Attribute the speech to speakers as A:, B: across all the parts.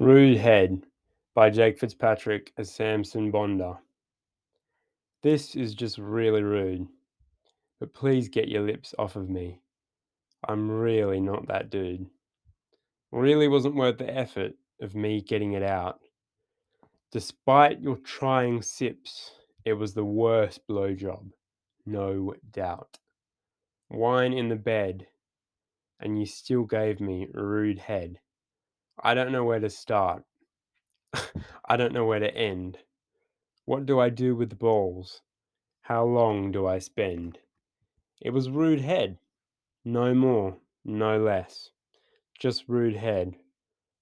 A: Rude Head by Jake Fitzpatrick as Samson Bonder. This is just really rude, but please get your lips off of me. I'm really not that dude. Really wasn't worth the effort of me getting it out. Despite your trying sips, it was the worst blowjob, no doubt. Wine in the bed, and you still gave me rude head. I don't know where to start. I don't know where to end. What do I do with the balls? How long do I spend? It was rude head. No more, no less. Just rude head.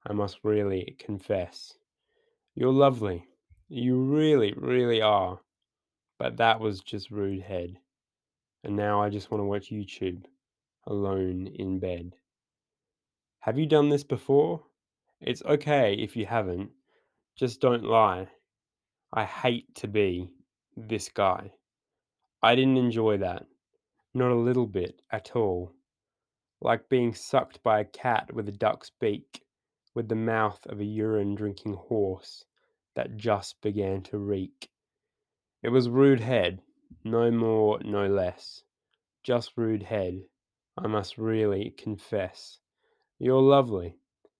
A: I must really confess. You're lovely. You really, really are. But that was just rude head. And now I just want to watch YouTube alone in bed. Have you done this before? It's okay if you haven't. Just don't lie. I hate to be this guy. I didn't enjoy that. Not a little bit at all. Like being sucked by a cat with a duck's beak, with the mouth of a urine drinking horse that just began to reek. It was rude head, no more, no less. Just rude head, I must really confess. You're lovely.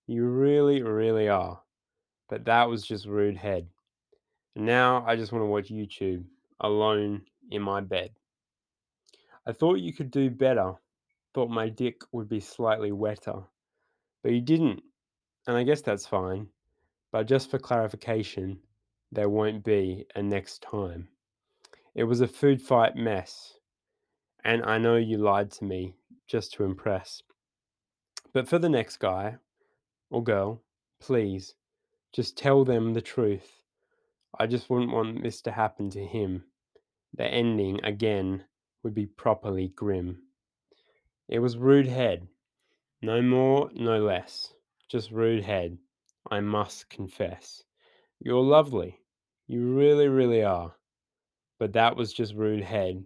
A: You really, really are. But that was just rude head. And now I just want to watch YouTube alone in my bed. I thought you could do better. Thought my dick would be slightly wetter. But you didn't. And I guess that's fine. But just for clarification, there won't be a next time. It was a food fight mess. And I know you lied to me just to impress. But for the next guy or girl, please, just tell them the truth. I just wouldn't want this to happen to him. The ending, again, would be properly grim. It was rude head. No more, no less. Just rude head. I must confess. You're lovely. You really, really are. But that was just rude head.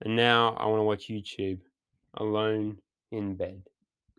A: And now I want to watch YouTube alone in bed.